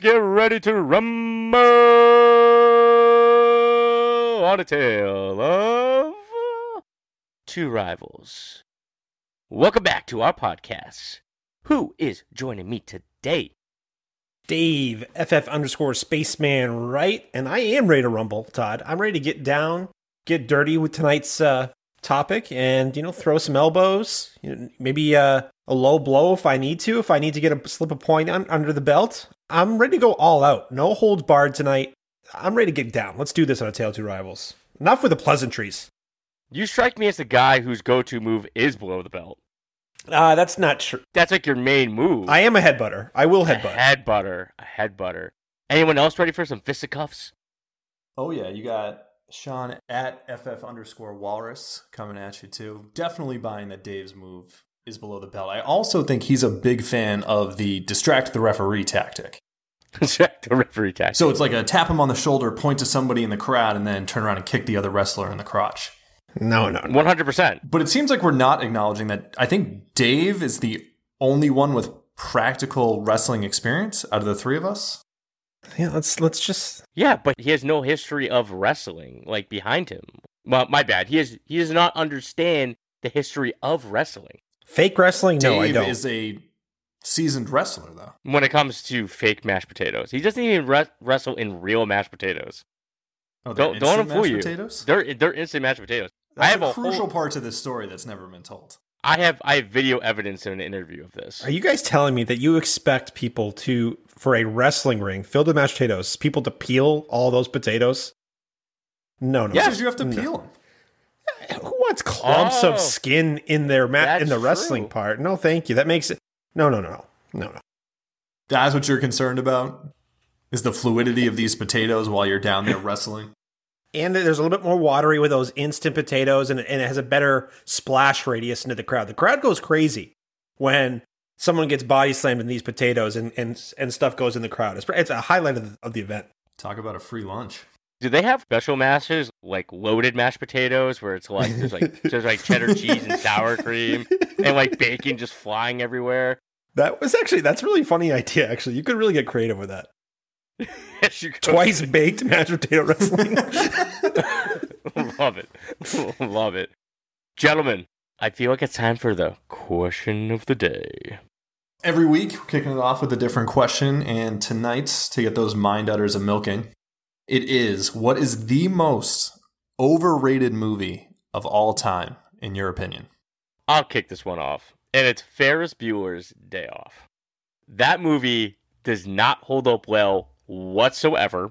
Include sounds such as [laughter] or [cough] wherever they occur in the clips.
Let's get ready to rumble on a tale of two rivals. Welcome back to our podcast. Who is joining me today? Dave, FF underscore spaceman, right? And I am ready to rumble, Todd. I'm ready to get down, get dirty with tonight's uh, topic and, you know, throw some elbows, you know, maybe uh, a low blow if I need to, if I need to get a slip a point un- under the belt. I'm ready to go all out. No holds barred tonight. I'm ready to get down. Let's do this on a Tale of Two Rivals. Enough with the pleasantries. You strike me as the guy whose go-to move is below the belt. Uh, that's not true. That's like your main move. I am a headbutter. I will a headbutt. headbutter. A headbutter. Anyone else ready for some fisticuffs? Oh yeah, you got Shawn at FF underscore Walrus coming at you too. Definitely buying that Dave's move is below the belt. I also think he's a big fan of the distract the referee tactic. [laughs] Distract the referee tactic. So it's like a tap him on the shoulder, point to somebody in the crowd, and then turn around and kick the other wrestler in the crotch. No, no, no. One hundred percent. But it seems like we're not acknowledging that. I think Dave is the only one with practical wrestling experience out of the three of us. Yeah, let's let's just Yeah, but he has no history of wrestling like behind him. Well, my bad. He is he does not understand the history of wrestling fake wrestling. No, I Dave don't. is a seasoned wrestler, though. when it comes to fake mashed potatoes. He doesn't even re- wrestle in real mashed potatoes. Oh, they're Don't don't instant fool mashed you. Potatoes? They're they're instant mashed potatoes. That's I have a a crucial whole- part to this story that's never been told. I have I have video evidence in an interview of this. Are you guys telling me that you expect people to, for a wrestling ring filled with mashed potatoes, people to peel all those potatoes? No, no. Yeah. Because you have to No. peel them. Eh, who wants clumps Oh. of skin in their ma- in That's the wrestling true. part? No, thank you. That makes it. No, no, no, no, no, no. That's what you're concerned about? Is the fluidity of these potatoes while you're down there wrestling? And there's a little bit more watery with those instant potatoes, and, and it has a better splash radius into the crowd. The crowd goes crazy when someone gets body slammed in these potatoes, and and, and stuff goes in the crowd. It's, it's a highlight of the, of the event. Talk about a free lunch. Do they have special mashes like loaded mashed potatoes where it's like there's like [laughs] there's like cheddar cheese and sour cream and like bacon just flying everywhere? That was actually that's a really funny idea. Actually, you could really get creative with that. [laughs] Yes, you could. Twice baked mashed potato wrestling. [laughs] Love it. Love it. Gentlemen, I feel like it's time for the question of the day. Every week, we're kicking it off with a different question, and tonight's to get those mind udders a milking. It is what is the most overrated movie of all time, in your opinion? I'll kick this one off. And it's Ferris Bueller's Day Off. That movie does not hold up well whatsoever.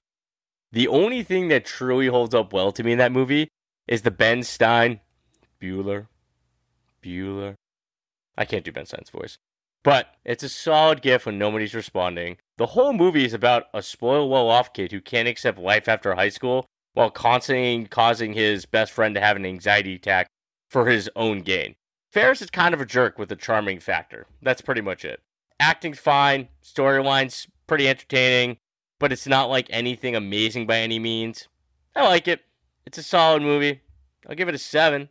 The only thing that truly holds up well to me in that movie is the Ben Stein Bueller. Bueller. I can't do Ben Stein's voice. But it's a solid gift when nobody's responding. The whole movie is about a spoiled, well off kid who can't accept life after high school while constantly causing his best friend to have an anxiety attack for his own gain. Ferris is kind of a jerk with a charming factor. That's pretty much it. Acting's fine, storyline's pretty entertaining, but it's not like anything amazing by any means. I like it. It's a solid movie. I'll give it a 7.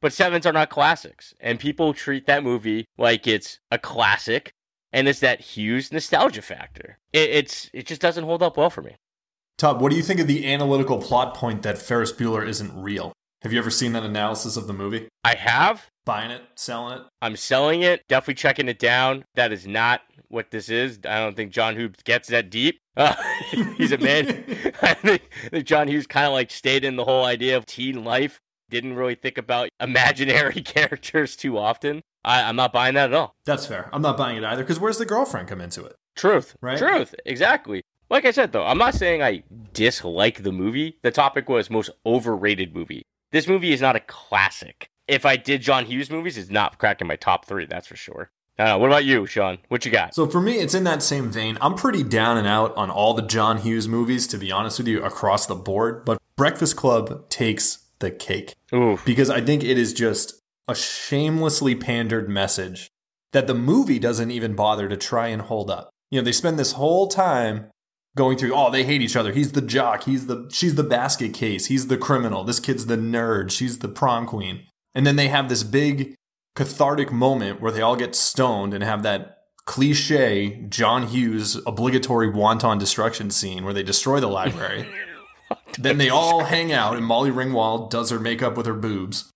But 7s are not classics, and people treat that movie like it's a classic and it's that huge nostalgia factor. It, it's it just doesn't hold up well for me. Todd, what do you think of the analytical plot point that Ferris Bueller isn't real? Have you ever seen that analysis of the movie? I have Buying it, selling it? I'm selling it. Definitely checking it down. That is not what this is. I don't think John Hughes gets that deep. [laughs] Uh, he's a man. [laughs] [laughs] I think John Hughes kind of like stayed in the whole idea of teen life. Didn't really think about [laughs] imaginary [laughs] characters too often. I, I'm not buying that at all. That's fair. I'm not buying it either, because where's the girlfriend come into it? Truth. Right. Truth. Exactly. Like I said, though, I'm not saying I dislike the movie. The topic was most overrated movie. This movie is not a classic. If I did John Hughes movies, it's not cracking my top three, that's for sure. I. What about you, Shawn? What you got? So for me, it's in that same vein. I'm pretty down and out on all the John Hughes movies, to be honest with you, across the board. But Breakfast Club takes the cake because I think it is just a shamelessly pandered message that the movie doesn't even bother to try and hold up. You know, they spend this whole time going through, oh, they hate each other. He's the jock. He's the she's the basket case. He's the criminal. This kid's the nerd. She's the prom queen. And then they have this big cathartic moment where they all get stoned and have that cliche John Hughes obligatory wanton destruction scene where they destroy the library. [laughs] then they all hang out and Molly Ringwald does her makeup with her boobs.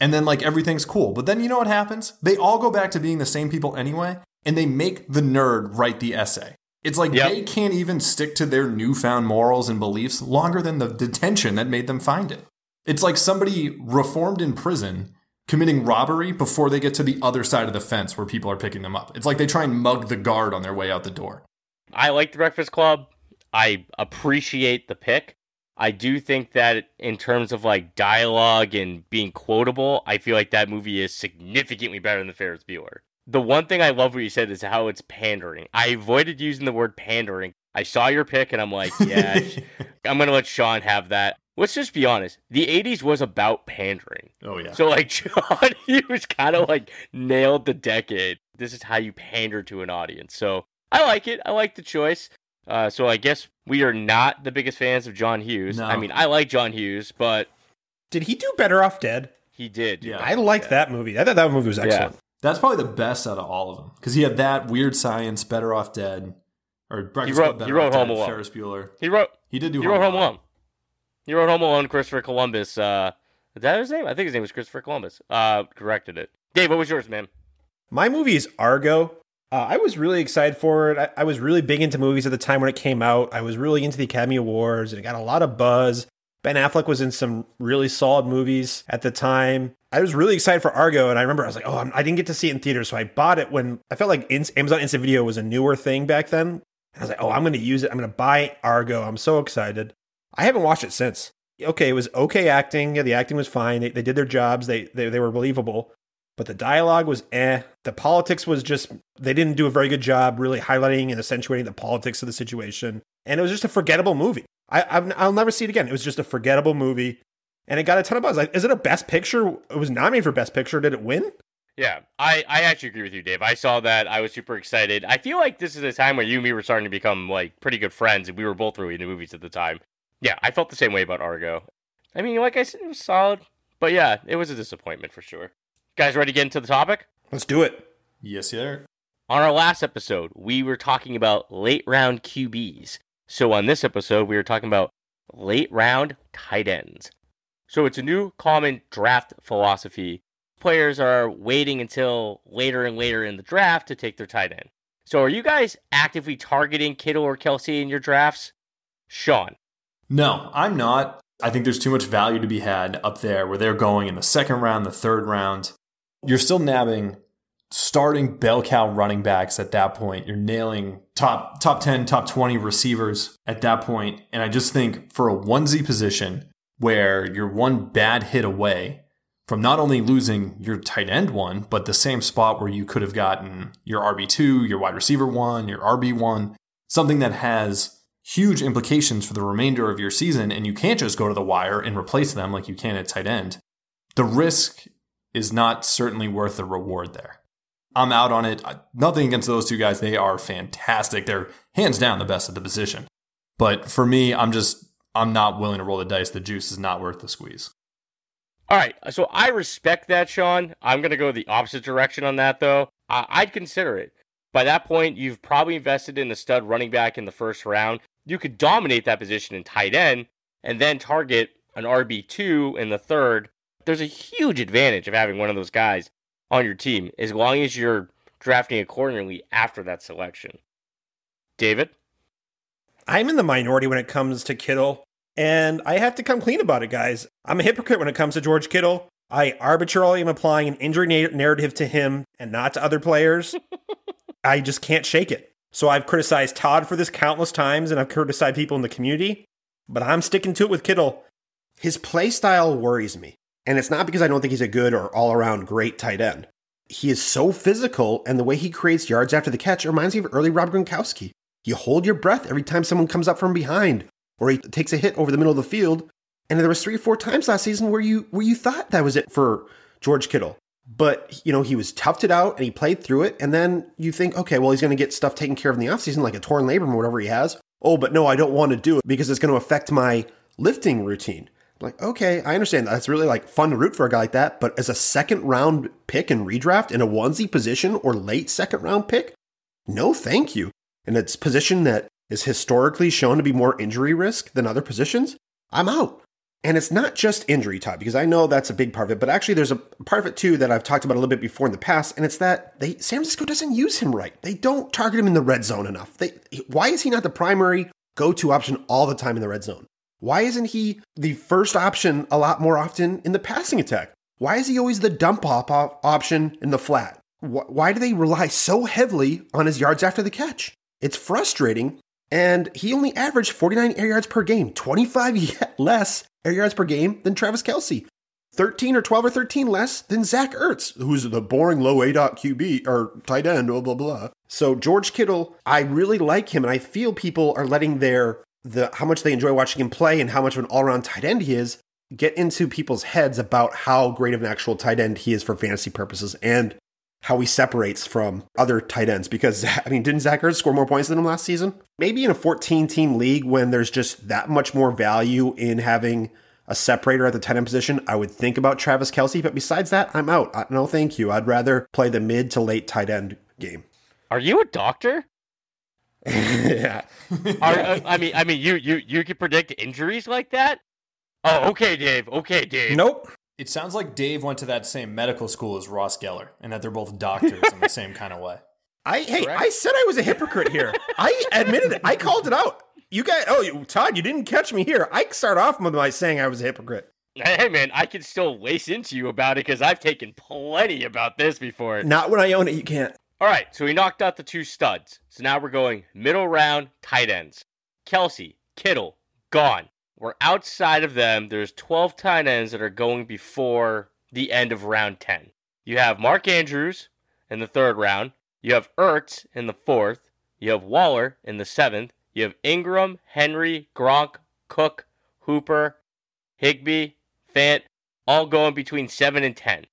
And then like everything's cool. But then you know what happens? They all go back to being the same people anyway, and they make the nerd write the essay. It's like Yep. they can't even stick to their newfound morals and beliefs longer than the detention that made them find it. It's like somebody reformed in prison committing robbery before they get to the other side of the fence where people are picking them up. It's like they try and mug the guard on their way out the door. I like the Breakfast Club. I appreciate the pick. I do think that in terms of like dialogue and being quotable, I feel like that movie is significantly better than the Ferris Bueller. The one thing I love what you said is how it's pandering. I avoided using the word pandering. I saw your pick and I'm like, yeah, [laughs] I'm gonna let Shawn have that. Let's just be honest. The '80s was about pandering. oh yeah. So like [laughs] John was kind of like nailed the decade. This is how you pander to an audience. So I like it. I like the choice. Uh, so I guess we are not the biggest fans of John Hughes. No. I mean, I like John Hughes, but Did he do Better Off Dead? he did. Yeah. I liked that movie. I thought that movie was excellent. That's probably the best out of all of them because he had that weird science, Better Off Dead, or Breakfast wrote- Club, Better he wrote Off Home Dead, Alone. Ferris Bueller. He wrote. He did do. He wrote Home Alone. He wrote Home Alone. Christopher Columbus. Uh, is that his name? I think his name was Christopher Columbus. Uh, corrected it. Dave, what was yours, man? My movie is Argo. Uh, I was really excited for it. I, I was really big into movies at the time when it came out. I was really into the Academy Awards and it got a lot of buzz. Ben Affleck was in some really solid movies at the time. I was really excited for Argo, and I remember I was like, "Oh, I'm, I didn't get to see it in theaters, so I bought it when I felt like in, Amazon Instant Video was a newer thing back then." And I was like, "Oh, I'm going to use it. I'm going to buy Argo. I'm so excited." I haven't watched it since. Okay, it was okay acting. Yeah, the acting was fine. They, they did their jobs. They, they they were believable but the dialogue was eh. The politics was just, they didn't do a very good job really highlighting and accentuating the politics of the situation. And it was just a forgettable movie. I, I've, I'll never see it again. It was just a forgettable movie. And it got a ton of buzz. Like, is it a best picture? It was nominated for best picture. Did it win? Yeah, I, I actually agree with you, Dave. I saw that. I was super excited. I feel like this is a time where you and me were starting to become like pretty good friends, and we were both really into movies at the time. Yeah, I felt the same way about Argo. I mean, like I said, it was solid, but yeah, it was a disappointment for sure. Guys, ready to get into the topic? Let's do it. Yes, sir. On our last episode, we were talking about late round QBs. So on this episode, we were talking about late round tight ends. So it's a new common draft philosophy. Players are waiting until later and later in the draft to take their tight end. So are you guys actively targeting Kittle or Kelce in your drafts? Shawn. No, I'm not. I think there's too much value to be had up there where they're going in the second round, the third round. You're still nabbing starting bell cow running backs at that point. You're nailing top top 10, top 20 receivers at that point. And I just think for a onesie position where you're one bad hit away from not only losing your tight end one, but the same spot where you could have gotten your RB2, your wide receiver one, your RB1, something that has huge implications for the remainder of your season, and you can't just go to the wire and replace them like you can at tight end. The risk is not certainly worth the reward there. I'm out on it. Nothing against those two guys. They are fantastic. They're hands down the best at the position. But for me, I'm just, I'm not willing to roll the dice. The juice is not worth the squeeze. All right, so I respect that, Shawn. I'm going to go the opposite direction on that, though. I- I'd consider it. By that point, you've probably invested in a stud running back in the first round. You could dominate that position in tight end and then target an RB2 in the third. There's a huge advantage of having one of those guys on your team as long as you're drafting accordingly after that selection. David? I'm in the minority when it comes to Kittle, and I have to come clean about it, guys. I'm a hypocrite when it comes to George Kittle. I arbitrarily am applying an injury na- narrative to him and not to other players. [laughs] I just can't shake it. So I've criticized Todd for this countless times, and I've criticized people in the community, but I'm sticking to it with Kittle. His play style worries me, and it's not because I don't think he's a good or all around great tight end. He is so physical, and the way he creates yards after the catch reminds me of early Rob Gronkowski. You hold your breath every time someone comes up from behind, or he takes a hit over the middle of the field. And there was three or four times last season where you where you thought that was it for George Kittle. But you know, he was toughed it out and he played through it. And then you think, okay, well, he's gonna get stuff taken care of in the offseason, like a torn labrum or whatever he has. Oh, but no, I don't want to do it because it's gonna affect my lifting routine. Like, okay, I understand that. It's really like fun to root for a guy like that. But as a second round pick and redraft in a onesie position or late second round pick, No, thank you. And it's position that is historically shown to be more injury risk than other positions. I'm out. And it's not just injury time, because I know that's a big part of it, but actually there's a part of it too that I've talked about a little bit before in the past, and it's that they San Francisco doesn't use him right. They don't target him in the red zone enough. They why is he not the primary go-to option all the time in the red zone? Why isn't he the first option a lot more often in the passing attack? Why is he always the dump off option in the flat? Why do they rely so heavily on his yards after the catch? It's frustrating. And he only averaged 49 air yards per game, 25 [laughs] less air yards per game than Travis Kelce, 13 or 12 or 13 less than Zach Ertz, who's the boring low A dot QB or tight end, blah, blah, blah. So George Kittle, I really like him, and I feel people are letting their the how much they enjoy watching him play and how much of an all-around tight end he is get into people's heads about how great of an actual tight end he is for fantasy purposes and how he separates from other tight ends because [laughs] I mean, didn't Zach Ertz score more points than him last season? Maybe in a 14 team league when there's just that much more value in having a separator at the tight end position, I would think about Travis Kelce, But besides that, I'm out. No, thank you. I'd rather play the mid to late tight end game. Are you a doctor? [laughs] yeah. [laughs] Are, uh, I mean, I mean, you you you can predict injuries like that. Oh, okay, Dave. Okay, Dave. Nope. It sounds like Dave went to that same medical school as Ross Geller, and that they're both doctors in the [laughs] same kind of way. I hey, Correct? I said I was a hypocrite here. I admitted it. I called it out. You guys, oh, Todd, you didn't catch me here. I start off with my saying I was a hypocrite. Hey man, I can still lace into you about it because I've taken plenty about this before. Not when I own it, you can't. All right, so we knocked out the two studs. So now we're going middle round tight ends. Kelce, Kittle, gone. We're outside of them. There's 12 tight ends that are going before the end of round 10. You have Mark Andrews in the third round. You have Ertz in the fourth. You have Waller in the seventh. You have Engram, Henry, Gronk, Cook, Hooper, Higbee, Fant, all going between 7 and 10.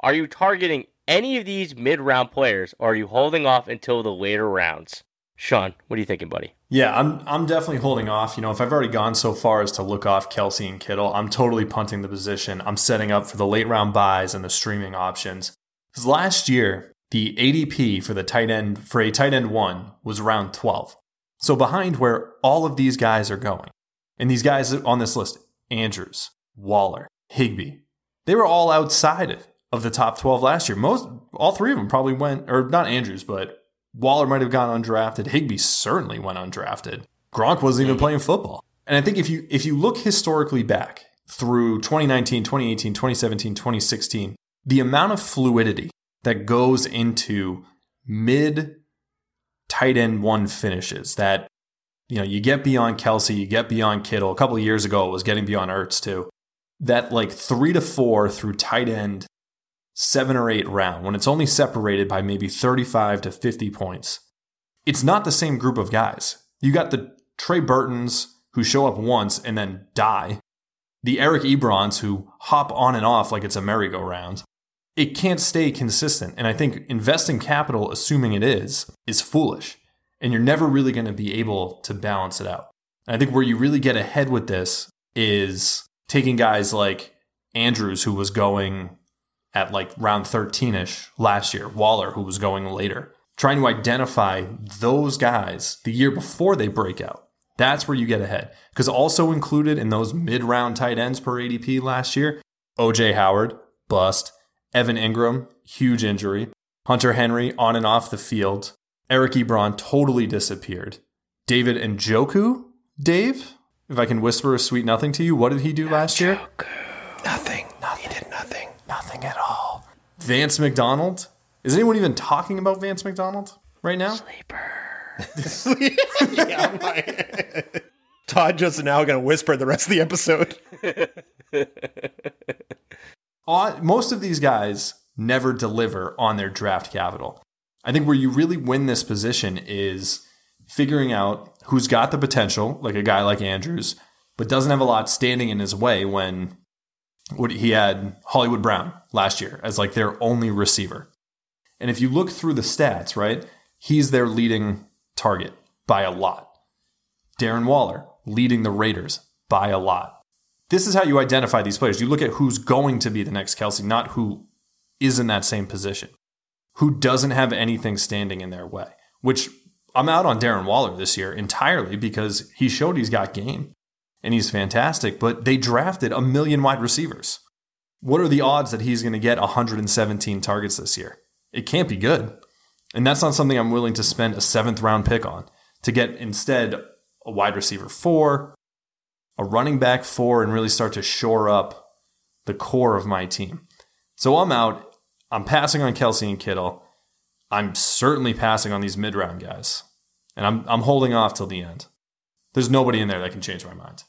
Are you targeting any of these mid round players, or are you holding off until the later rounds? Sean, what are you thinking, buddy? Yeah, I'm I'm definitely holding off. You know, if I've already gone so far as to look off Kelce and Kittle, I'm totally punting the position. I'm setting up for the late round buys and the streaming options. Because last year, the ADP for the tight end for a tight end one was around 12. So behind where all of these guys are going. And these guys on this list, Andrews, Waller, Higbee, they were all outside of the top 12 last year. Most all three of them probably went or not Andrews, but Waller might have gone undrafted. Higbee certainly went undrafted. Gronk wasn't even playing football. And I think if you if you look historically back through 2019, 2018, 2017, 2016, the amount of fluidity that goes into mid tight end one finishes that you know you get beyond Kelce, you get beyond Kittle. A couple of years ago, it was getting beyond Ertz too. That like three to four through tight end seven or eight round, when it's only separated by maybe 35 to 50 points, it's not the same group of guys. You got the Trey Burtons who show up once and then die, the Eric Ebrons who hop on and off like it's a merry-go-round. It can't stay consistent. And I think investing capital, assuming it is, is foolish. And you're never really going to be able to balance it out. And I think where you really get ahead with this is taking guys like Andrews, who was going at like round 13 ish last year, Waller, who was going later, trying to identify those guys the year before they break out. That's where you get ahead. Because also included in those mid round tight ends per ADP last year, OJ Howard, bust, Evan Engram, huge injury, Hunter Henry on and off the field, Eric Ebron totally disappeared. David Njoku, Dave, if I can whisper a sweet nothing to you, what did he do last year? Nothing. Nothing. He did nothing. Nothing at all. Vance McDonald? Is anyone even talking about Vance McDonald right now? Sleeper. yeah, [laughs] my... Todd just now going to whisper the rest of the episode. [laughs] uh, most of these guys never deliver on their draft capital. I think where you really win this position is figuring out who's got the potential, like a guy like Andrews, but doesn't have a lot standing in his way when what he had Hollywood Brown last year as like their only receiver. And if you look through the stats, right, he's their leading target by a lot. Darren Waller leading the Raiders by a lot. This is how you identify these players. You look at who's going to be the next Kelce, not who is in that same position, who doesn't have anything standing in their way. which I'm out on Darren Waller this year entirely because he showed he's got game and he's fantastic, but they drafted a million wide receivers. What are the odds that he's going to get 117 targets this year? It can't be good. And that's not something I'm willing to spend a seventh round pick on to get instead a wide receiver four, a running back four, and really start to shore up the core of my team. So I'm out. I'm passing on Kelce and Kittle. I'm certainly passing on these mid round guys. And I'm, I'm holding off till the end. There's nobody in there that can change my mind.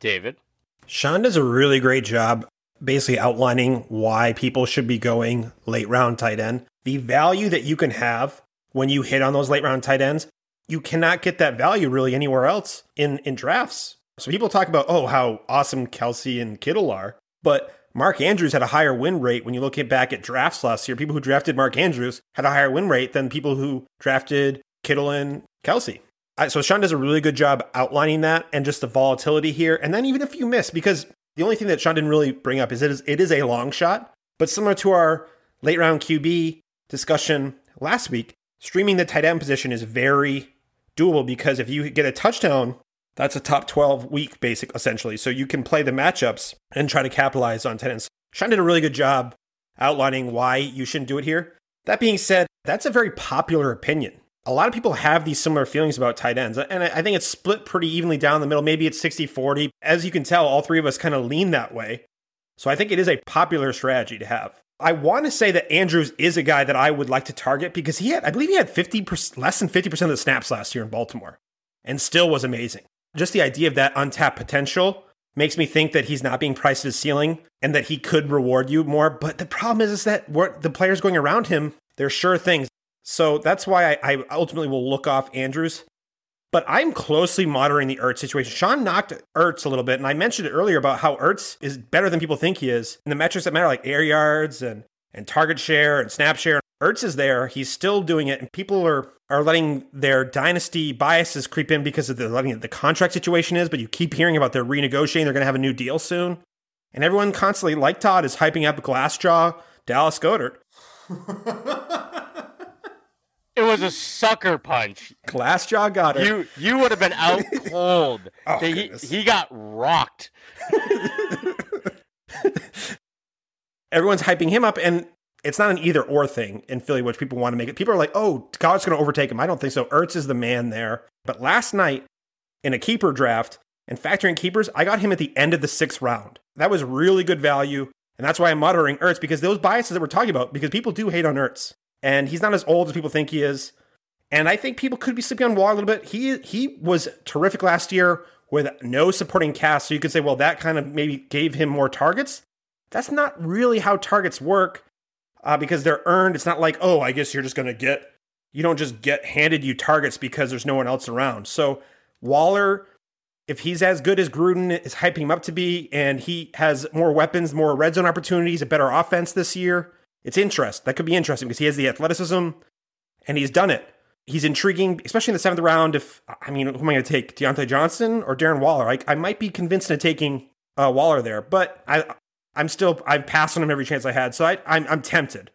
David. Shawn does a really great job basically outlining why people should be going late round tight end. The value that you can have when you hit on those late round tight ends, you cannot get that value really anywhere else in, in drafts. So people talk about, oh, how awesome Kelce and Kittle are, but Mark Andrews had a higher win rate when you look at back at drafts last year. People who drafted Mark Andrews had a higher win rate than people who drafted Kittle and Kelce. So Shawn does a really good job outlining that and just the volatility here. And then even if you miss, because the only thing that Shawn didn't really bring up is it is it is a long shot, but similar to our late round QB discussion last week, streaming the tight end position is very doable because if you get a touchdown, that's a top 12 week basic essentially. So you can play the matchups and try to capitalize on tight ends. Shawn did a really good job outlining why you shouldn't do it here. That being said, that's a very popular opinion a lot of people have these similar feelings about tight ends. And I think it's split pretty evenly down the middle. Maybe it's 60 40. As you can tell, all three of us kind of lean that way. So I think it is a popular strategy to have. I want to say that Andrews is a guy that I would like to target because he had, I believe he had 50 less than 50% of the snaps last year in Baltimore and still was amazing. Just the idea of that untapped potential makes me think that he's not being priced his ceiling and that he could reward you more. But the problem is, is that the players going around him, they're sure things. So that's why I, I ultimately will look off Andrews. But I'm closely monitoring the Ertz situation. Shawn knocked Ertz a little bit, and I mentioned it earlier about how Ertz is better than people think he is. And the metrics that matter, like air yards and, and target share and snap share, Ertz is there. He's still doing it, and people are are letting their dynasty biases creep in because of the letting the contract situation is. But you keep hearing about they're renegotiating; they're going to have a new deal soon, and everyone constantly, like Todd, is hyping up Glassjaw, Dallas Goedert. [laughs] It was a sucker punch. Glass jaw got it. You you would have been out [laughs] cold. oh, he, he got rocked. [laughs] Everyone's hyping him up, and it's not an either or thing in Philly, which people want to make it. People are like, oh, God's going to overtake him. I don't think so. Ertz is the man there. But last night in a keeper draft and factoring keepers, I got him at the end of the sixth round. That was really good value. And that's why I'm muttering Ertz because those biases that we're talking about, because people do hate on Ertz and he's not as old as people think he is. And I think people could be sleeping on Waller a little bit. He he was terrific last year with no supporting cast, so you could say, well, that kind of maybe gave him more targets. That's not really how targets work, uh, because they're earned. It's not like, oh, I guess you're just going to get. You don't just get handed you targets because there's no one else around. So Waller, if he's as good as Gruden is hyping him up to be, and he has more weapons, more red zone opportunities, a better offense this year, it's interest. That could be interesting because he has the athleticism and he's done it. He's intriguing, especially in the seventh round. If I mean, who am I going to take? Diontae Johnson or Darren Waller? I, I might be convinced into taking uh, Waller there, but I I'm still I've passed on him every chance I had, so I, I'm I'm tempted.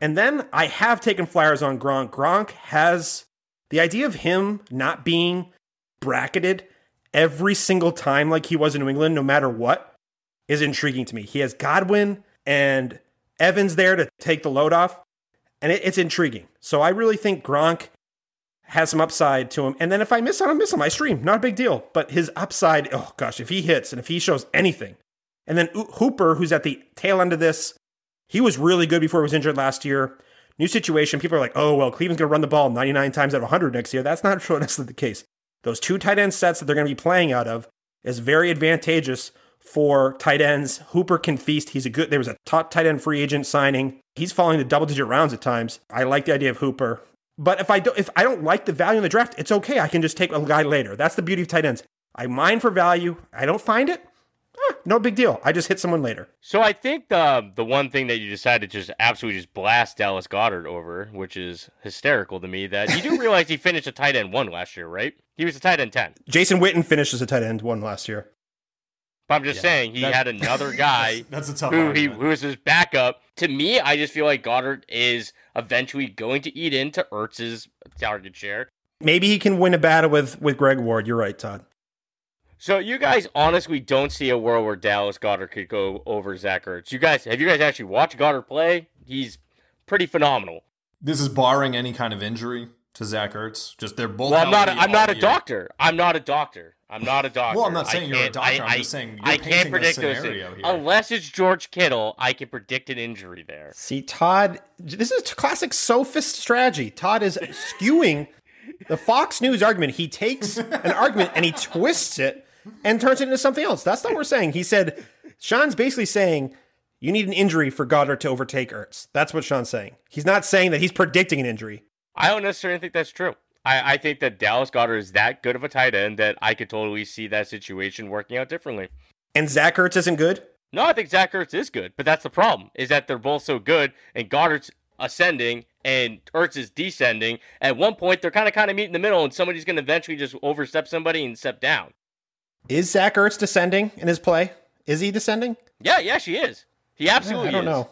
And then I have taken flyers on Gronk. Gronk has the idea of him not being bracketed every single time like he was in New England, no matter what, is intriguing to me. He has Godwin and Evans there to take the load off, and it, it's intriguing. So I really think Gronk has some upside to him. And then if I miss him, miss him. I stream, not a big deal. But his upside, oh gosh, if he hits and if he shows anything, and then Hooper, who's at the tail end of this, he was really good before he was injured last year. New situation. People are like, oh well, Cleveland's going to run the ball 99 times out of 100 next year. That's not [laughs] necessarily the case. Those two tight end sets that they're going to be playing out of is very advantageous for tight ends. Hooper can feast. He's a good. There was a top tight end free agent signing. He's falling to double digit rounds at times. I like the idea of Hooper. But if I don't, if I don't like the value in the draft, it's okay. I can just take a guy later. That's the beauty of tight ends. I mine for value. I don't find it. Eh, no big deal. I just hit someone later. So I think the the one thing that you decided to just absolutely just blast Dallas Goedert over, which is hysterical to me, that you do [laughs] realize he finished a tight end one last year, right? He was a tight end ten. Jason Witten finished as a tight end one last year. But I'm just Yeah, saying he that- had another [laughs] guy That's a tough who he argument. who was his backup. To me, I just feel like Goedert is eventually going to eat into Ertz's target share. Maybe he can win a battle with with Greg Ward. You're right, Todd. So you guys honestly don't see a world where Dallas Goedert could go over Zach Ertz. You guys have you guys actually watched Goedert play? He's pretty phenomenal. This is barring any kind of injury to Zach Ertz. Just they're both. Well, I'm not. healthy I'm not a year. doctor. I'm not a doctor. I'm not a doctor. Well, I'm not I saying you're a can't- doctor. I, I'm I- just saying you're I can't predict those scenario things. here. Unless it's George Kittle, I can predict an injury there. See, Todd, this is classic sophist strategy. Todd is skewing the Fox News argument. He takes an [laughs] argument and he twists it and turns it into something else. That's not what we're saying. He said, Shawn's basically saying you need an injury for Goedert to overtake Ertz. That's what Shawn's saying. He's not saying that he's predicting an injury. I don't necessarily think that's true. I, I think that Dallas Goedert is that good of a tight end that I could totally see that situation working out differently. And Zach Ertz isn't good? No, I think Zach Ertz is good, but that's the problem is that they're both so good, and Goedert's ascending and Ertz is descending. At one point, they're kind of kind of meet in the middle, and somebody's going to eventually just overstep somebody and step down. Is Zach Ertz descending in his play? Is he descending? Yeah, yeah, she is. He absolutely I don't is. know.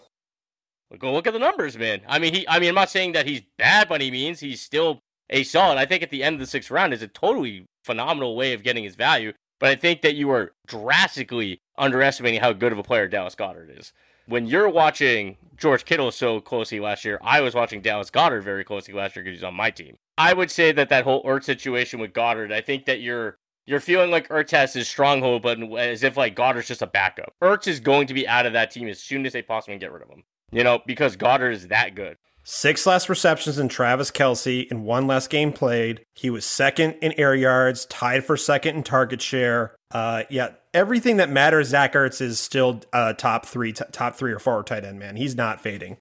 Go look at the numbers, man. I mean, he. I mean, I'm not saying that he's bad by any means. He's still a solid. I think at the end of the sixth round is a totally phenomenal way of getting his value. But I think that you are drastically underestimating how good of a player Dallas Goedert is. When you're watching George Kittle so closely last year, I was watching Dallas Goedert very closely last year because he's on my team. I would say that that whole Ertz situation with Goedert, I think that you're you're feeling like Ertz has his stronghold, but as if like Goedert's just a backup. Ertz is going to be out of that team as soon as they possibly get rid of him. You know, because Goedert is that good. Six less receptions than Travis Kelce in one less game played. He was second in air yards, tied for second in target share. Uh, yeah, everything that matters. Zach Ertz is still uh, top three, t- top three or four tight end man. He's not fading.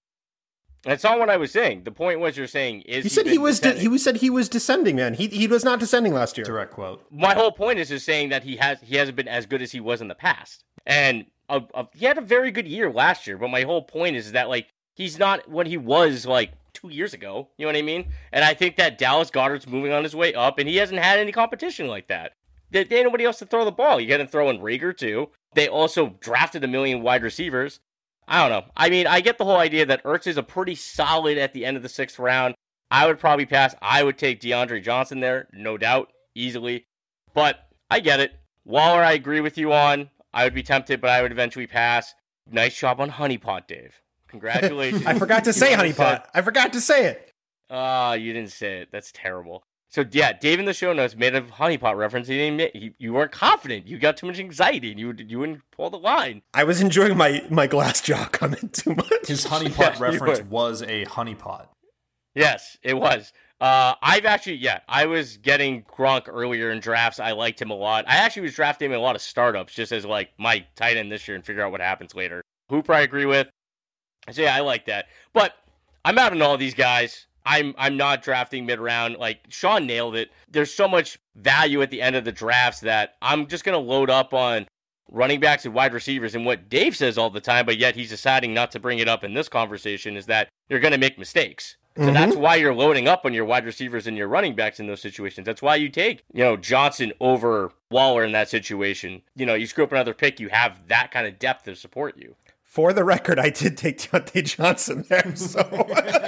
That's not what I was saying. The point was you're saying is He said he was. De- descending? he said he was descending, man. He he was not descending last year. Direct quote. my whole point is just saying that he has he hasn't been as good as he was in the past, and uh, uh, he had a very good year last year. But my whole point is that like he's not what he was like two years ago. You know what I mean? And I think that Dallas Goedert's moving on his way up, and he hasn't had any competition like that. There ain't nobody else to throw the ball. You got to throw in Reagor too. They also drafted a million wide receivers. I don't know. I mean, I get the whole idea that Ertz is a pretty solid at the end of the sixth round. I would probably pass. I would take DeAndre Johnson there, no doubt, easily. But I get it. Waller, I agree with you on. I would be tempted, but I would eventually pass. Nice job on Honeypot, Dave. Congratulations. I forgot to say You already honeypot. I forgot to say it. Ah, you didn't say it. That's terrible. So yeah, Dave in the show notes made a honeypot reference. He didn't. Make, you, you weren't confident. You got too much anxiety, and you you wouldn't pull the line. I was enjoying my my glass jaw comment too much. His [laughs] honeypot Yeah, reference was a honeypot. Yes, it was. Uh, I've actually, yeah, I was getting Gronk earlier in drafts. I liked him a lot. I actually was drafting him in a lot of startups just as like my tight end this year and figure out what happens later. Hooper, I agree with. So yeah, I like that. But I'm out on all these guys. I'm I'm not drafting mid round. Like Shawn nailed it. There's so much value at the end of the drafts that I'm just gonna load up on running backs and wide receivers. And what Dave says all the time, but yet he's deciding not to bring it up in this conversation, is that you're gonna make mistakes. So Mhm. that's why you're loading up on your wide receivers and your running backs in those situations. That's why you take, you know, Johnson over Waller in that situation. You know, you screw up another pick, you have that kind of depth to support you. For the record, I did take Diontae Johnson there. [laughs] So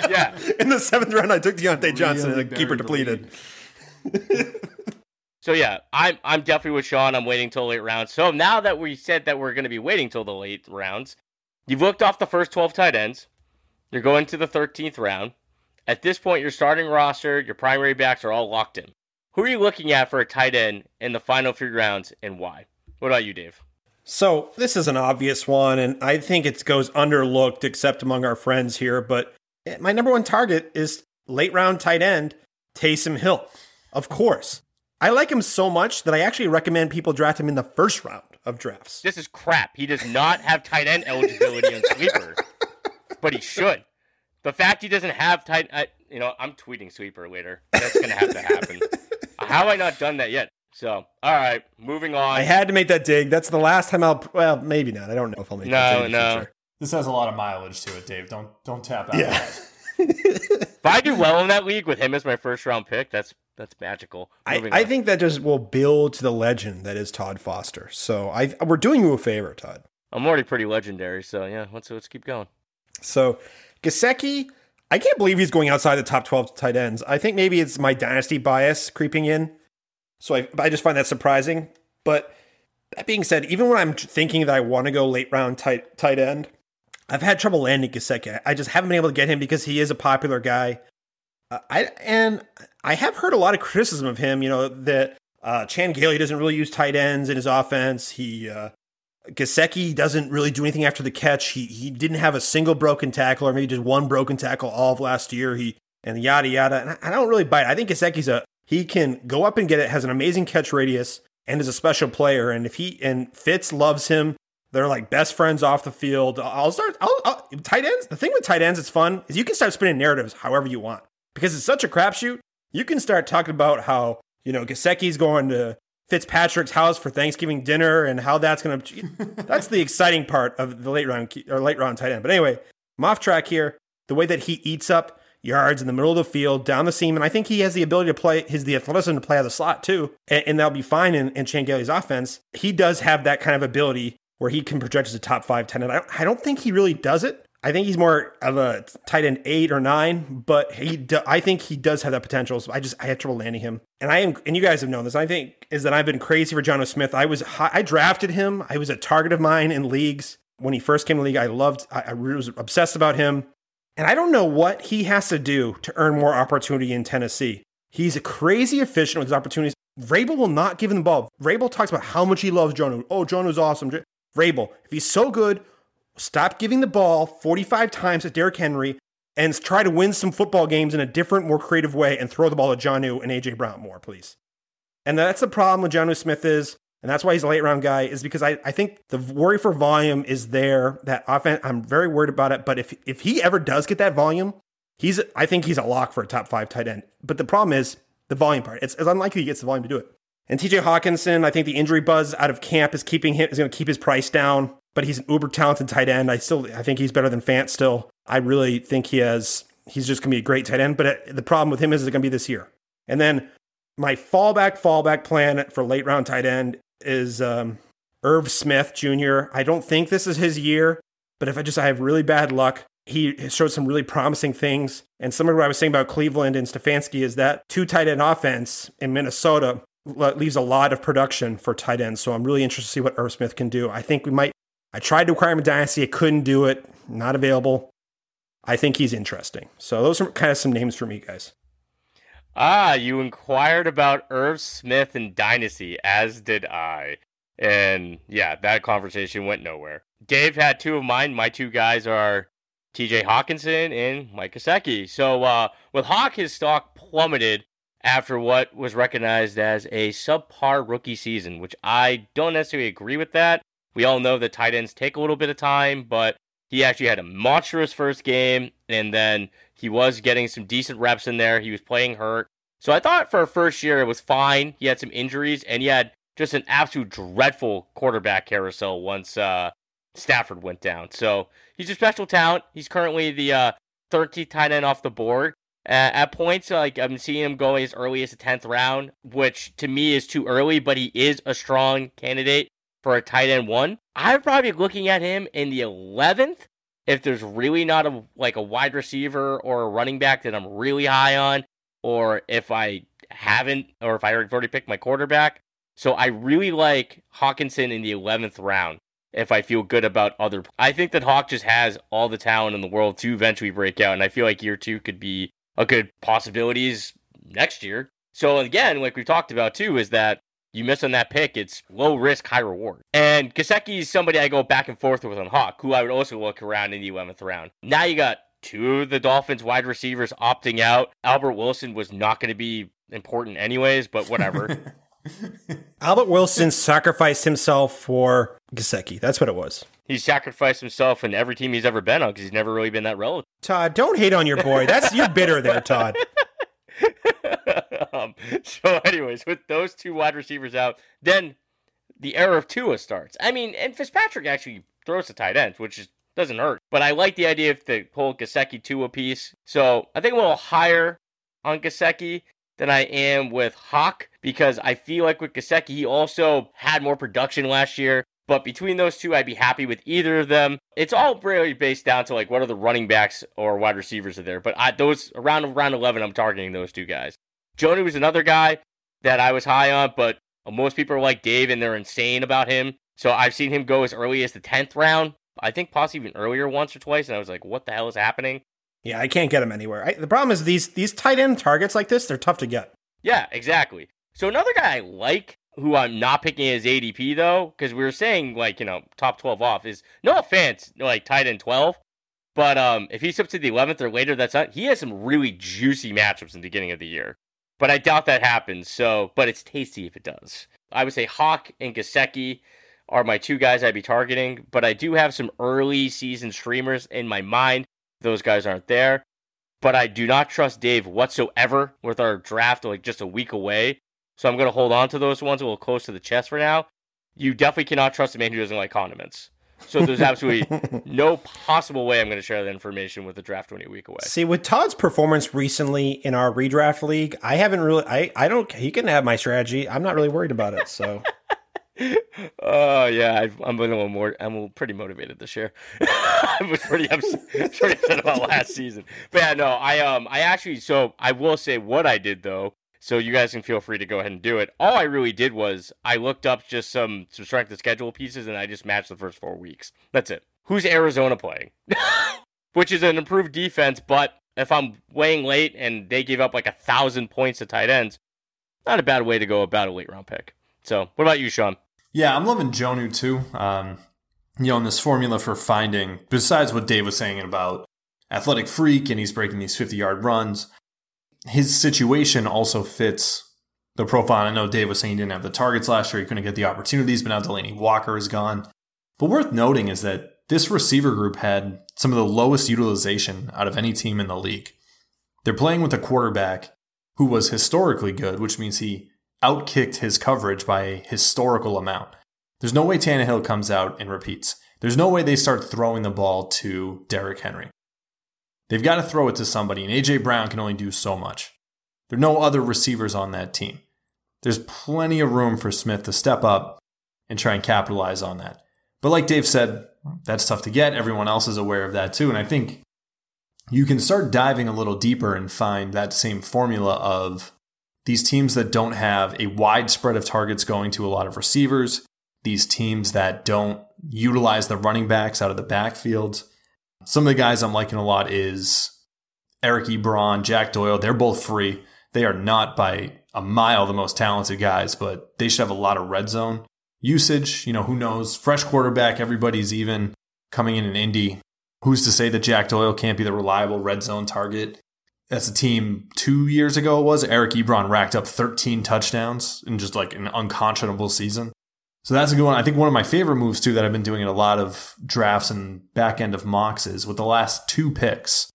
Yeah. in the seventh round, I took Diontae Johnson Really and the keeper buried the depleted. So yeah, I'm I'm definitely with Shawn. I'm waiting till late rounds. So now that we said that we're going to be waiting till the late rounds, you've looked off the first 12 tight ends. You're going to the 13th round. At this point, your starting roster, your primary backs are all locked in. Who are you looking at for a tight end in the final three rounds, and why? What about you, Dave? So this is an obvious one, and I think it goes underlooked except among our friends here. But my number one target is late round tight end Taysom Hill. Of course, I like him so much that I actually recommend people draft him in the first round of drafts. This is crap. He does not have tight end eligibility on [laughs] Sleeper, but he should. The fact he doesn't have tight, I, you know, I'm tweeting Sleeper later. That's gonna have to happen. [laughs] How have I not done that yet? So, all right, moving on. I had to make that dig. That's the last time I'll. Well, maybe not. I don't know if I'll make No, that dig in the no. future. This has a lot of mileage to it, Dave. Don't don't tap out. Yeah. [laughs] If I do well in that league with him as my first round pick, that's that's magical. I, Moving I on. think that just will build to the legend that is Todd Foster. So I we're doing you a favor, Todd. I'm already pretty legendary, so yeah, let's let's keep going. So Gesicki, I can't believe he's going outside the top 12 tight ends. I think maybe it's my dynasty bias creeping in. So I, I just find that surprising. But that being said, even when I'm thinking that I want to go late round tight tight end, I've had trouble landing Gesicki. I just haven't been able to get him because he is a popular guy. Uh, I and I have heard a lot of criticism of him. You know that uh, Chan Gailey doesn't really use tight ends in his offense. He uh, Gesicki doesn't really do anything after the catch. He he didn't have a single broken tackle, or maybe just one broken tackle all of last year. He and yada yada. And I, I don't really buy it. I think Gesicki's a he can go up and get it. Has an amazing catch radius and is a special player. And if he and Fitz loves him, they're like best friends off the field. I'll start. I'll, I'll, tight ends. The thing with tight ends, it's fun is you can start spinning narratives however you want because it's such a crapshoot. You can start talking about how you know Gesicki's going to Fitzpatrick's house for Thanksgiving dinner and how that's going [laughs] to. that's the exciting part of the late round or late round tight end. But anyway, I'm off track here. The way that he eats up yards in the middle of the field, down the seam, and I think he has the ability to play his the athleticism to play out of the slot too, and, and that'll be fine in, in Chan Gailey's offense. He does have that kind of ability where he can project as a top five end. I don't, I don't think he really does it. I think he's more of a tight end eight or nine, but he, do, I think he does have that potential. So I just, I had trouble landing him, and I am, and you guys have known this. I think is that I've been crazy for Jonnu Smith. I was, I drafted him. I was a target of mine in leagues when he first came to the league. I loved, I, I was obsessed about him, and I don't know what he has to do to earn more opportunity in Tennessee. He's a crazy efficient with his opportunities. Vrabel will not give him the ball. Vrabel talks about how much he loves Jonnu. Oh, Jonnu's awesome. Vrabel, if he's so good, stop giving the ball 45 times at Derrick Henry and try to win some football games in a different, more creative way and throw the ball at Jonnu and AJ Brown more, please. And that's the problem with Jonnu Smith is, and that's why he's a late round guy, is because I, I think the worry for volume is there. That offense, I'm very worried about it. But if if he ever does get that volume, he's I think he's a lock for a top five tight end. But the problem is the volume part. It's, it's unlikely he gets the volume to do it. And TJ Hockenson, I think the injury buzz out of camp is keeping him is going to keep his price down. But he's an uber talented tight end. I still I think he's better than Fant still. I really think he has. He's just going to be a great tight end. But the problem with him is it's going to be this year. And then my fallback fallback plan for late round tight end is um, Irv Smith Jr. I don't think this is his year, but if I just I have really bad luck, he showed some really promising things. And some of what I was saying about Cleveland and Stefanski is that two tight end offense in Minnesota leaves a lot of production for tight ends. So I'm really interested to see what Irv Smith can do. I think we might. I tried to acquire him in Dynasty, I couldn't do it. Not available. I think he's interesting. So those are kind of some names for me, guys. Ah, you inquired about Irv Smith and Dynasty, as did I. And yeah, that conversation went nowhere. Dave had two of mine. My two guys are TJ Hockenson and Mike Gesicki. So uh, with Hawk, his stock plummeted after what was recognized as a subpar rookie season, which I don't necessarily agree with that. We all know that tight ends take a little bit of time, but he actually had a monstrous first game, and then he was getting some decent reps in there. He was playing hurt. So I thought for a first year it was fine. He had some injuries, and he had just an absolute dreadful quarterback carousel once uh, Stafford went down. So he's a special talent. He's currently the uh, 13th tight end off the board. Uh, at points, like I'm seeing him going as early as the 10th round, which to me is too early, but he is a strong candidate for a tight end one. I'm probably be looking at him in the 11th if there's really not a like a wide receiver or a running back that I'm really high on, or if I haven't, or if I already picked my quarterback. So I really like Hockenson in the 11th round if I feel good about other. I think that Hawk just has all the talent in the world to eventually break out, and I feel like year two could be a good possibilities next year. So again, like we talked about too, is that you miss on that pick, it's low risk, high reward. And Gesicki is somebody I go back and forth with on Hawk, who I would also look around in the 11th round. Now you got two of the Dolphins wide receivers opting out. Albert Wilson was not going to be important anyways, but whatever. [laughs] Albert Wilson sacrificed himself for Gesicki. That's what it was. He sacrificed himself in every team he's ever been on because he's never really been that relevant. Todd, don't hate on your boy. That's you're bitter there, Todd. [laughs] [laughs] um, so, anyways, with those two wide receivers out, then the era of Tua starts. I mean, and Fitzpatrick actually throws to tight ends, which is doesn't hurt. But I like the idea of the whole Gesicki two piece. So I think I'm a little higher on Gesicki than I am with Hawk because I feel like with Gesicki, he also had more production last year. But between those two, I'd be happy with either of them. It's all really based down to like what are the running backs or wide receivers are there. But I, those around round 11, I'm targeting those two guys. Jonnu was another guy that I was high on, but most people are like Dave and they're insane about him. So I've seen him go as early as the 10th round. I think possibly even earlier once or twice. And I was like, what the hell is happening? Yeah, I can't get him anywhere. I, the problem is these these tight end targets like this, they're tough to get. Yeah, exactly. So another guy I like, who I'm not picking as ADP though, because we were saying like you know top 12 off is no offense, like tight end 12, but um if he's up to the 11th or later, that's not. He has some really juicy matchups in the beginning of the year, but I doubt that happens. So, but it's tasty if it does. I would say Hawk and Gesicki are my two guys I'd be targeting, but I do have some early season streamers in my mind those guys aren't there. But I do not trust Dave whatsoever with our draft like just a week away. So I'm going to hold on to those ones a little close to the chest for now. You definitely cannot trust a man who doesn't like condiments. So there's absolutely no possible way I'm going to share that information with the draft only a week away. See, with Todd's performance recently in our redraft league, I haven't really, I, I don't, he can have my strategy. I'm not really worried about it. So [laughs] Oh yeah, I, I'm a little more. I'm pretty motivated this year. [laughs] I was pretty upset, pretty upset about last season, but yeah, no, I um, I actually. So I will say what I did though. So you guys can feel free to go ahead and do it. All I really did was I looked up just some some strength of schedule pieces and I just matched the first four weeks. That's it. Who's Arizona playing? [laughs] Which is an improved defense, but if I'm weighing late and they give up like a thousand points to tight ends, not a bad way to go about a late round pick. So, what about you, Shawn? Yeah, I'm loving Jonnu too. Um, you know, in this formula for finding, besides what Dave was saying about athletic freak and he's breaking these 50 yard runs, his situation also fits the profile. I know Dave was saying he didn't have the targets last year, he couldn't get the opportunities, but now Delanie Walker is gone. But worth noting is that this receiver group had some of the lowest utilization out of any team in the league. They're playing with a quarterback who was historically good, which means he outkicked his coverage by a historical amount. There's no way Tannehill comes out and repeats. There's no way they start throwing the ball to Derrick Henry. They've got to throw it to somebody, and A.J. Brown can only do so much. There are no other receivers on that team. There's plenty of room for Smith to step up and try and capitalize on that. But like Dave said, that's tough to get. Everyone else is aware of that too. And I think you can start diving a little deeper and find that same formula of these teams that don't have a wide spread of targets going to a lot of receivers, these teams that don't utilize the running backs out of the backfield. Some of the guys I'm liking a lot is Eric Ebron, Jack Doyle. They're both free. They are not by a mile the most talented guys, but they should have a lot of red zone usage. You know, who knows? Fresh quarterback, everybody's even coming in an Indy. Who's to say that Jack Doyle can't be the reliable red zone target? That's a team two years ago it was Eric Ebron racked up 13 touchdowns in just like an unconscionable season. So that's a good one. I think one of my favorite moves too that I've been doing in a lot of drafts and back end of mocks is with the last two picks,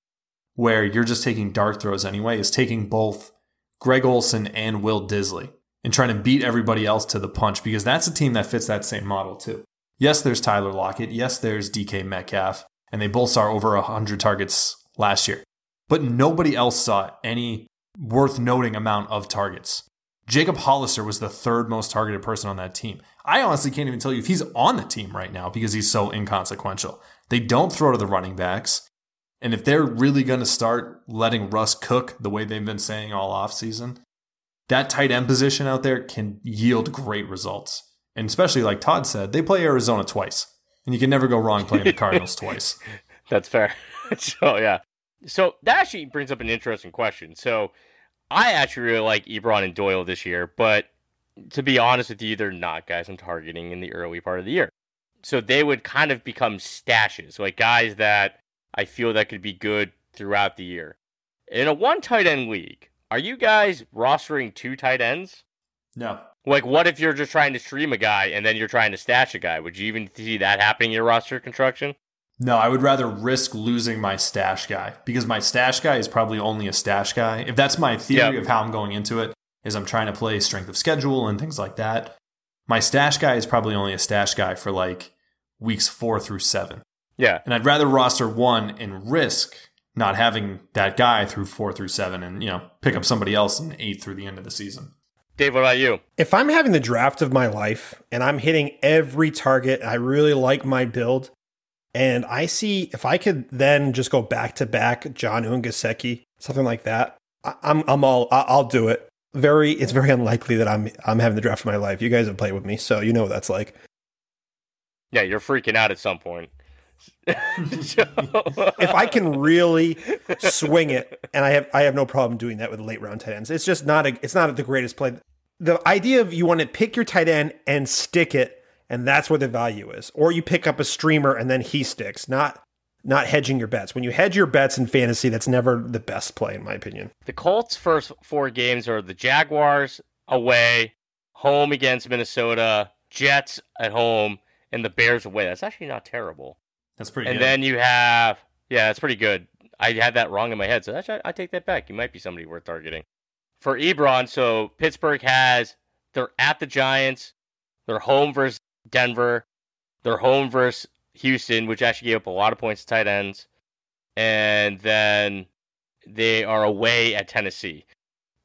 where you're just taking dart throws anyway, is taking both Greg Olsen and Will Dissly and trying to beat everybody else to the punch because that's a team that fits that same model too. Yes, there's Tyler Lockett. Yes, there's DK Metcalf, and they both saw over 100 targets last year but nobody else saw any worth noting amount of targets. Jacob Hollister was the third most targeted person on that team. I honestly can't even tell you if he's on the team right now because he's so inconsequential. They don't throw to the running backs. And if they're really going to start letting Russ cook the way they've been saying all offseason, that tight end position out there can yield great results. And especially like Todd said, they play Arizona twice. And you can never go wrong playing the Cardinals [laughs] twice. That's fair. [laughs] so yeah. So that actually brings up an interesting question. So I actually really like Ebron and Doyle this year, but to be honest with you, they're not guys I'm targeting in the early part of the year. So they would kind of become stashes, like guys that I feel that could be good throughout the year. In a one tight end league, are you guys rostering two tight ends? No. Like, what if you're just trying to stream a guy and then you're trying to stash a guy? Would you even see that happening in your roster construction? No, I would rather risk losing my stash guy because my stash guy is probably only a stash guy. If that's my theory yep. of how I'm going into it, is I'm trying to play strength of schedule and things like that. My stash guy is probably only a stash guy for like weeks four through seven. Yeah. And I'd rather roster one and risk not having that guy through four through seven and, you know, pick up somebody else in eight through the end of the season. Dave, what about you? If I'm having the draft of my life and I'm hitting every target, I really like my build, and I see if I could then just go back to back Jonnu and Gesicki, something like that, I- I'm I'm all I'll do it. Very, it's very unlikely that I'm I'm having the draft of my life. You guys have played with me, so you know what that's like. Yeah, you're freaking out at some point. [laughs] If I can really swing it, and I have I have no problem doing that with late round tight ends. It's just not a it's not the greatest play. The idea of you want to pick your tight end and stick it, and that's where the value is. Or you pick up a streamer and then he sticks, not not hedging your bets. When you hedge your bets in fantasy, that's never the best play, in my opinion. the Colts' first four games are the Jaguars away, home against Minnesota, Jets at home, and the Bears away. That's actually not terrible. That's pretty good. and good. then you have, yeah, that's pretty good. I had that wrong in my head, so actually, I take that back. You might be somebody worth targeting. For Ebron, so Pittsburgh has, they're at the Giants, they're home versus Denver, they're home versus Houston, which actually gave up a lot of points to tight ends, and then they are away at Tennessee.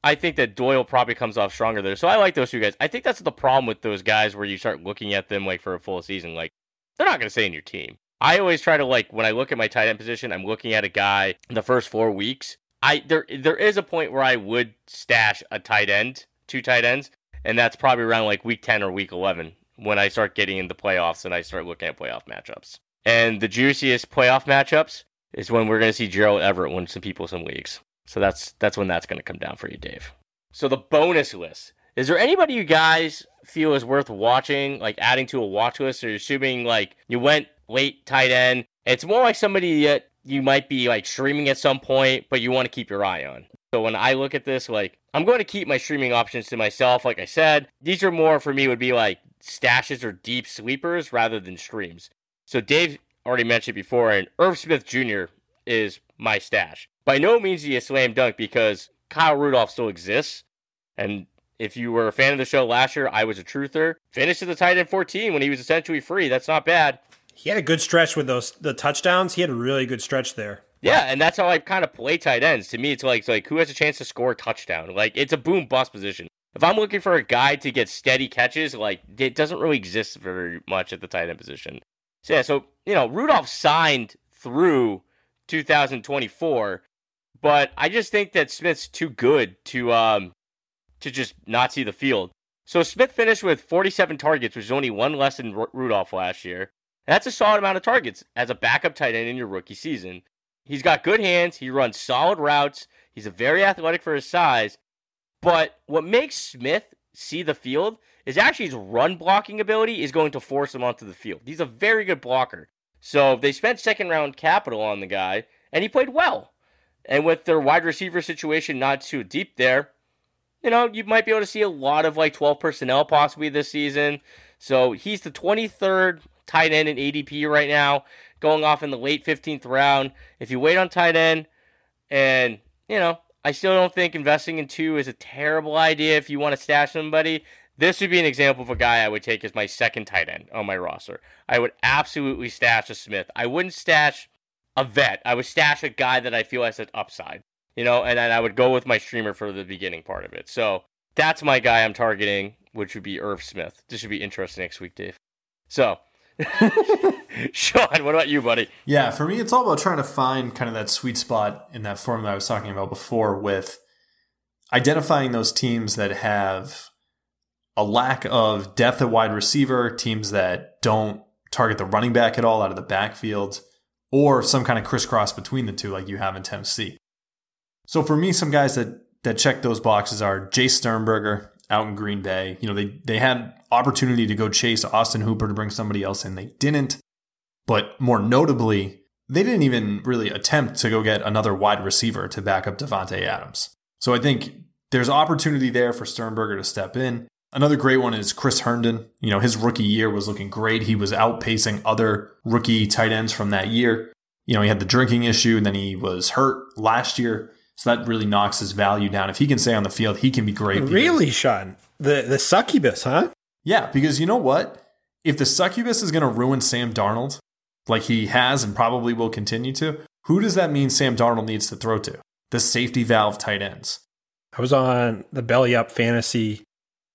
I think that Doyle probably comes off stronger there. So I like those two guys. I think that's the problem with those guys where you start looking at them like for a full season. Like they're not going to stay in your team. I always try to like when I look at my tight end position, I'm looking at a guy the first four weeks. I there there is a point where I would stash a tight end, two tight ends, and that's probably around like week ten or week eleven when I start getting into the playoffs and I start looking at playoff matchups. And the juiciest playoff matchups is when we're going to see Gerald Everett win some people some leagues. So that's that's when that's going to come down for you, Dave. So the bonus list. Is there anybody you guys feel is worth watching, like adding to a watch list, or assuming like you went late tight end? It's more like somebody that you might be like streaming at some point, but you want to keep your eye on. So when I look at this, like I'm going to keep my streaming options to myself. Like I said, these are more for me would be like stashes or deep sleepers rather than streams. So Dave already mentioned before, and Irv Smith Jr. is my stash. By no means is he a slam dunk because Kyle Rudolph still exists. And if you were a fan of the show last year, I was a truther. Finished at the tight end 14 when he was essentially free. That's not bad. He had a good stretch with those the touchdowns. He had a really good stretch there. Yeah, and that's how I kind of play tight ends. To me, it's like it's like who has a chance to score a touchdown? Like it's a boom bust position. If I'm looking for a guy to get steady catches, like it doesn't really exist very much at the tight end position. So yeah, so you know, Rudolph signed through 2024, but I just think that Smith's too good to um to just not see the field. So Smith finished with 47 targets, which is only one less than Ru- Rudolph last year. That's a solid amount of targets as a backup tight end in your rookie season. He's got good hands. He runs solid routes. He's a very athletic for his size. But what makes Smith see the field is actually his run blocking ability is going to force him onto the field. He's a very good blocker. So they spent second round capital on the guy, and he played well. And with their wide receiver situation not too deep there, you know, you might be able to see a lot of like 12 personnel possibly this season. So he's the 23rd tight end in ADP right now, going off in the late 15th round. If you wait on tight end, and, you know, I still don't think investing in two is a terrible idea if you want to stash somebody. This would be an example of a guy I would take as my second tight end on my roster. I would absolutely stash a Smith. I wouldn't stash a vet. I would stash a guy that I feel has an upside, you know, and then I would go with my streamer for the beginning part of it. So that's my guy I'm targeting, which would be Irv Smith. This should be interesting next week, Dave. So, [laughs] Shawn, what about you, buddy? Yeah, for me, it's all about trying to find kind of that sweet spot in that formula I was talking about before with identifying those teams that have a lack of depth at wide receiver, teams that don't target the running back at all out of the backfield, or some kind of crisscross between the two, like you have in Tennessee. So for me, some guys that that check those boxes are Jace Sternberger out in Green Bay. You know, they they had opportunity to go chase Austin Hooper to bring somebody else in. They didn't. But more notably, they didn't even really attempt to go get another wide receiver to back up Davante Adams. So I think there's opportunity there for Sternberger to step in. Another great one is Chris Herndon. You know, his rookie year was looking great. He was outpacing other rookie tight ends from that year. You know, he had the drinking issue and then he was hurt last year. So that really knocks his value down. If he can stay on the field, he can be great. because- Really, Shawn? The the succubus, huh? Yeah, because you know what? If the succubus is going to ruin Sam Darnold, like he has and probably will continue to, who does that mean Sam Darnold needs to throw to? The safety valve tight ends. I was on the Belly Up Fantasy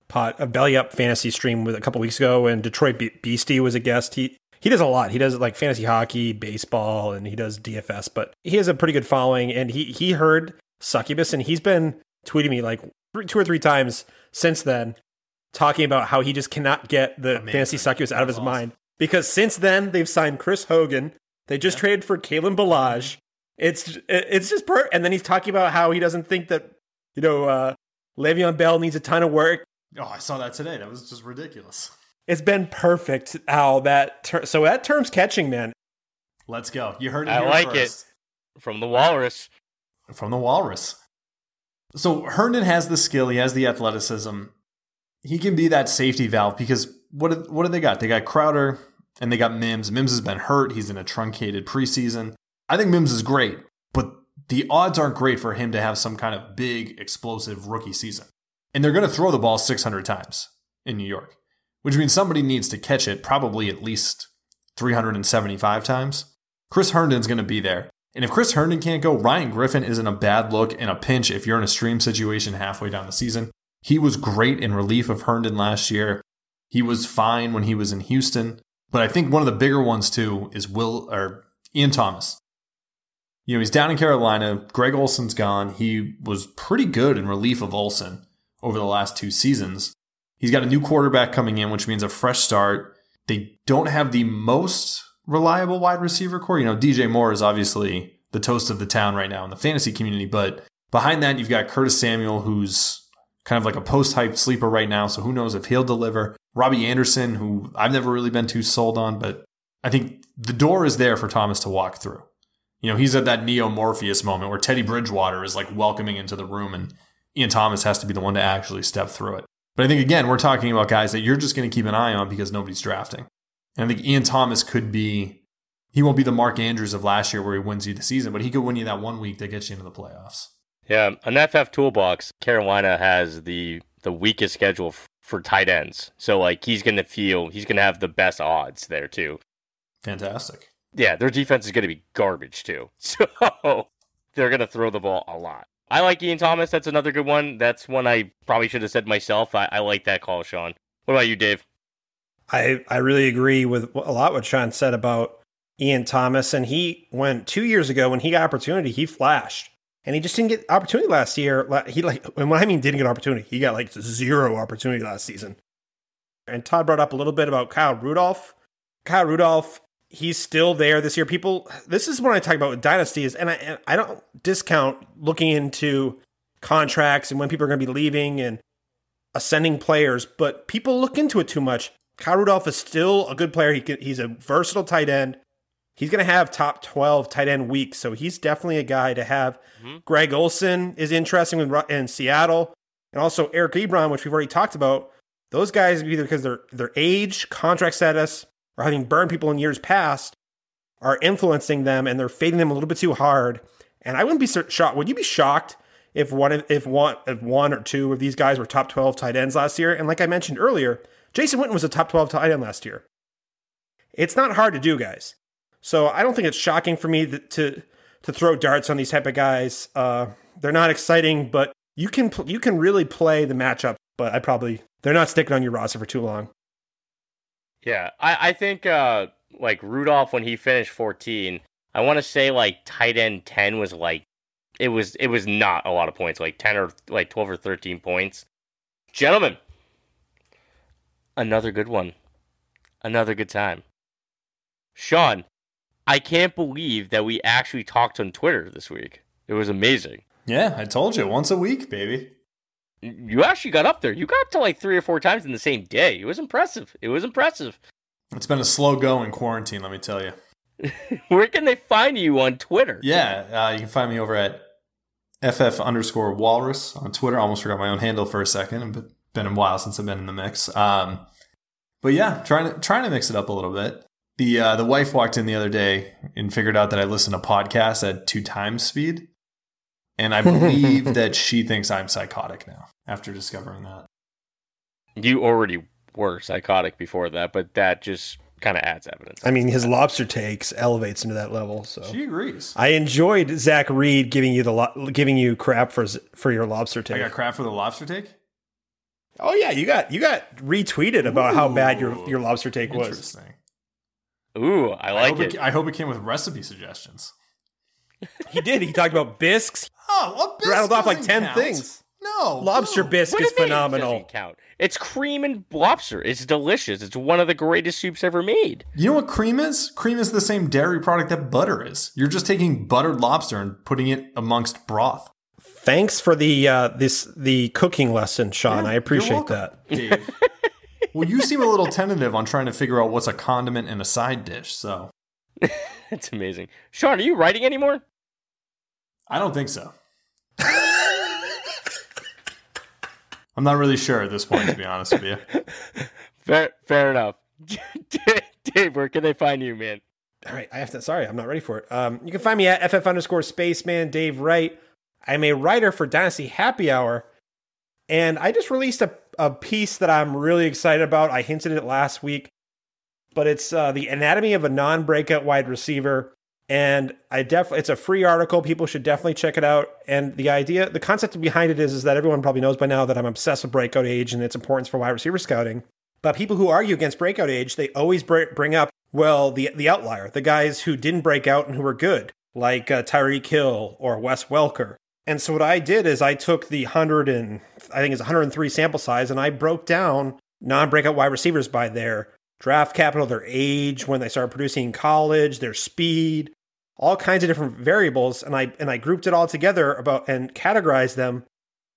pot, a Belly Up Fantasy stream with a couple weeks ago, and Detroit Be- Beastie was a guest. He he does a lot. He does like fantasy hockey, baseball, and he does DFS. But he has a pretty good following, and he he heard Succubus, and he's been tweeting me like two or three times since then, talking about how he just cannot get the Amazing. fantasy Succubus out of his That's mind because since then they've signed Chris Hogan. They just traded for Kalen Ballage. It's it's just per, and then he's talking about how he doesn't think that you know uh, Le'Veon Bell needs a ton of work. Oh, I saw that today. That was just ridiculous. It's been perfect. Al, that ter- so that term's catching, man. Let's go. You heard it I here like first. From the Walrus. from the Walrus. So Herndon has the skill, he has the athleticism. He can be that safety valve because what do- what do they got? They got Crowder and they got Mims. Mims has been hurt. He's in a truncated preseason. I think Mims is great, but the odds aren't great for him to have some kind of big explosive rookie season. And they're going to throw the ball 600 times in New York, which means somebody needs to catch it probably at least 375 times. Chris Herndon's going to be there. And if Chris Herndon can't go, Ryan Griffin isn't a bad look in a pinch if you're in a stream situation halfway down the season. He was great in relief of Herndon last year. He was fine when he was in Houston. But I think one of the bigger ones too is Will or Ian Thomas. You know, he's down in Carolina. Greg Olsen's gone. He was pretty good in relief of Olson over the last two seasons. He's got a new quarterback coming in, which means a fresh start. They don't have the most reliable wide receiver corps. You know, DJ Moore is obviously the toast of the town right now in the fantasy community, but behind that, you've got Curtis Samuel, who's kind of like a post hype sleeper right now. So who knows if he'll deliver. Robbie Anderson, who I've never really been too sold on, but I think the door is there for Thomas to walk through. You know, he's at that Neo Morpheus moment where Teddy Bridgewater is like welcoming into the room and Ian Thomas has to be the one to actually step through it. But I think, again, we're talking about guys that you're just going to keep an eye on because nobody's drafting. And I think Ian Thomas could be, he won't be the Mark Andrews of last year where he wins you the season, but he could win you that one week that gets you into the playoffs. Yeah, an FF toolbox. Carolina has the the weakest schedule f- for tight ends, so like he's gonna feel he's gonna have the best odds there too. Fantastic. Yeah, their defense is gonna be garbage too, [laughs] so they're gonna throw the ball a lot. I like Ian Thomas. That's another good one. That's one I probably should have said myself. I, I like that call, Shawn. What about you, Dave? I I really agree with a lot what Shawn said about Ian Thomas, and he went two years ago when he got opportunity, he flashed, and he just didn't get opportunity last year. He like and when I mean didn't get opportunity, he got like zero opportunity last season. And Todd brought up a little bit about Kyle Rudolph. Kyle Rudolph, he's still there this year. People, this is what I talk about with dynasties, and I and I don't discount looking into contracts and when people are going to be leaving and ascending players, but people look into it too much. Kyle Rudolph is still a good player. He can, he's a versatile tight end. He's going to have top 12 tight end weeks, so he's definitely a guy to have. Mhm. Greg Olsen is interesting with, in Seattle, and also Eric Ebron, which we've already talked about. Those guys, either because their their age, contract status, or having burned people in years past, are influencing them, and they're fading them a little bit too hard. And I wouldn't be shocked. Would you be shocked if one if one if one or two of these guys were top 12 tight ends last year? And like I mentioned earlier, Jason Witten was a top 12 tight end last year. It's not hard to do, guys. So I don't think it's shocking for me that, to to throw darts on these type of guys. Uh, they're not exciting, but you can you can really play the matchup. But I probably they're not sticking on your roster for too long. Yeah, I, I think uh like Rudolph when he finished 14, I want to say like tight end 10 was like it was it was not a lot of points, like 10 or like 12 or 13 points. Gentlemen, another good one. Another good time. Shawn, I can't believe that we actually talked on Twitter this week. It was amazing. Yeah, I told you, once a week, baby. You actually got up there. You got up to like three or four times in the same day. It was impressive. It was impressive. It's been a slow go in quarantine, let me tell you. [laughs] Where can they find you on Twitter? Yeah, uh, you can find me over at ff underscore walrus on Twitter. I almost forgot my own handle for a second. It's been a while since I've been in the mix. Um, but yeah, trying to trying to mix it up a little bit. The uh, the wife walked in the other day and figured out that I listen to podcasts at two times speed, and I believe [laughs] that she thinks I'm psychotic now after discovering that. You already were psychotic before that, but that just kind of adds evidence. I mean, his lobster takes elevates into that level. So She agrees. I enjoyed Zach Reed giving you the lo- giving you crap for for your lobster take. I got crap for the lobster take. oh yeah, you got you got retweeted about how bad your your lobster take was. Interesting. Ooh, I I like hope it. it. I hope it came with recipe suggestions. [laughs] He did. He talked about bisques. Oh, what bisque rattled off like 10 count. things. No, Lobster no. bisque What is do you mean it phenomenal. count? It's cream and lobster. It's delicious. It's one of the greatest soups ever made. You know what cream is? Cream is the same dairy product that butter is. You're just taking buttered lobster and putting it amongst broth. Thanks for the uh, this the cooking lesson, Shawn. I You're appreciate welcome, that. Dave. [laughs] well, you seem a little tentative on trying to figure out what's a condiment and a side dish, so [laughs] It's amazing. Shawn, are you writing anymore? I don't think so. I'm not really sure at this point, to be honest with you. [laughs] Fair, fair enough. [laughs] Dave, where can they find you, man? All right, I have to. Sorry, I'm not ready for it. Um, you can find me at ff underscore spaceman Dave Wright. I'm a writer for Dynasty Happy Hour, and I just released a, a piece that I'm really excited about. I hinted at it last week, but it's uh, the anatomy of a non-breakout wide receiver, and I definitely it's a free article. People should definitely check it out. And the idea, the concept behind it is, is that everyone probably knows by now that I'm obsessed with breakout age and its importance for wide receiver scouting. But people who argue against breakout age, they always br- bring up, well, the the outlier, the guys who didn't break out and who were good, like uh, Tyreek Hill or Wes Welker. And so what I did is I took the 100 and I think it's 103 sample size and I broke down non-breakout wide receivers by their draft capital, their age, when they started producing in college, their speed, all kinds of different variables and I and I grouped it all together about and categorized them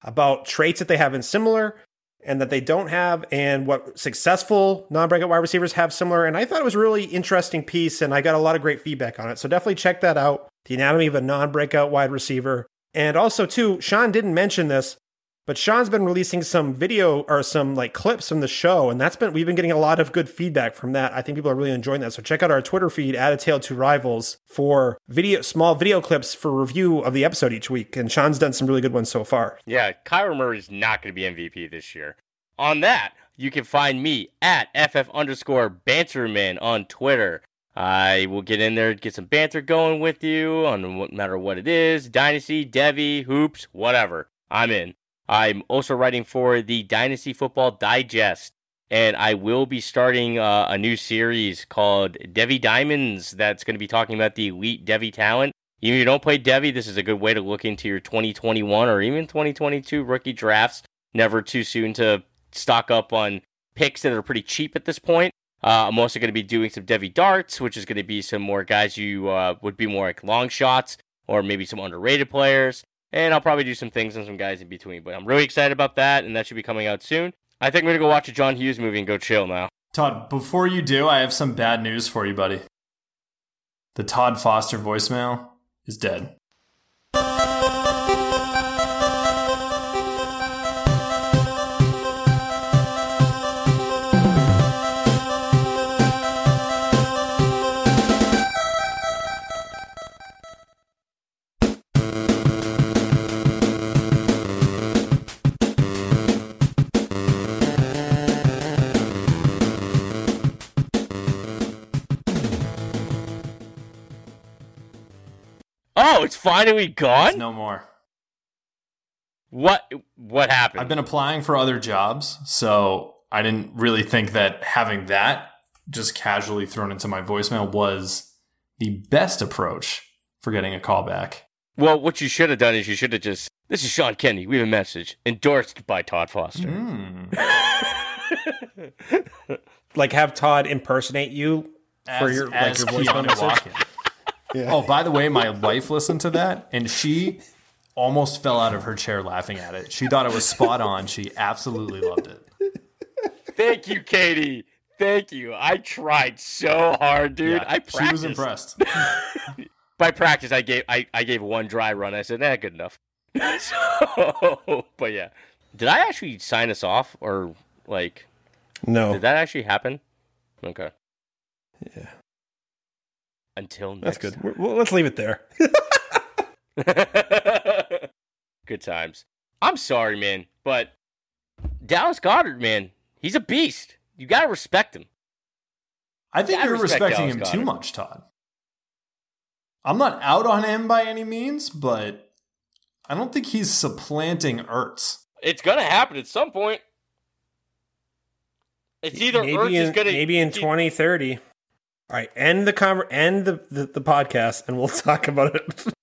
about traits that they have in similar and that they don't have, and what successful non-breakout wide receivers have similar. And I thought it was a really interesting piece, and I got a lot of great feedback on it. So definitely check that out. The anatomy of a non-breakout wide receiver. And also, too, Shawn didn't mention this, but Shawn's been releasing some video or some like clips from the show, and that's been we've been getting a lot of good feedback from that. I think people are really enjoying that. So check out our Twitter feed at a tale to rivals for video small video clips for review of the episode each week. And Shawn's done some really good ones so far. Yeah, Kyler Murray's not going to be MVP this year. On that, you can find me at FF underscore Banterman on Twitter. I will get in there, get some banter going with you on no matter what it is Dynasty, Devy, Hoops, whatever. I'm in. I'm also writing for the Dynasty Football Digest, and I will be starting uh, a new series called Devy Diamonds that's going to be talking about the elite Devy talent. If you don't play Devy, this is a good way to look into your 2021 or even 2022 rookie drafts. Never too soon to stock up on picks that are pretty cheap at this point. Uh, I'm also going to be doing some Devy darts, which is going to be some more guys you uh, would be more like long shots or maybe some underrated players. And I'll probably do some things on some guys in between. But I'm really excited about that, and that should be coming out soon. I think I'm to go watch a John Hughes movie and go chill now. Todd, before you do, I have some bad news for you, buddy. The Todd Foster voicemail is dead. Oh, it's finally gone. It's no more. What what happened? I've been applying for other jobs, so I didn't really think that having that just casually thrown into my voicemail was the best approach for getting a call back. well, what you should have done is you should have just. This is Shawn Kenny. We have a message endorsed by Todd Foster. Mm. [laughs] Like have Todd impersonate you for As- your like your voicemail message. Walken. Yeah. Oh, by the way, my wife listened to that and she almost fell out of her chair laughing at it. She thought it was spot on. She absolutely loved it. Thank you, Katie. Thank you. I tried so hard, dude. Yeah, I practiced. she was impressed. [laughs] By practice, I gave I, I gave one dry run. I said, "Eh, good enough." [laughs] so, but yeah, did I actually sign us off, or like, No, did that actually happen? Okay. Yeah. Until next that's next good. Well, let's leave it there. [laughs] good times. I'm sorry, man, but Dallas Goedert, man, he's a beast. You gotta respect him. I think I you're respect respecting Dallas him too much, Todd. I'm not out on him by any means, but I don't think he's supplanting Ertz. It's gonna happen at some point. It's either maybe Ertz in, is gonna maybe in he- 2030. All right, end the conver- end the, the, the podcast, and we'll [laughs] talk about it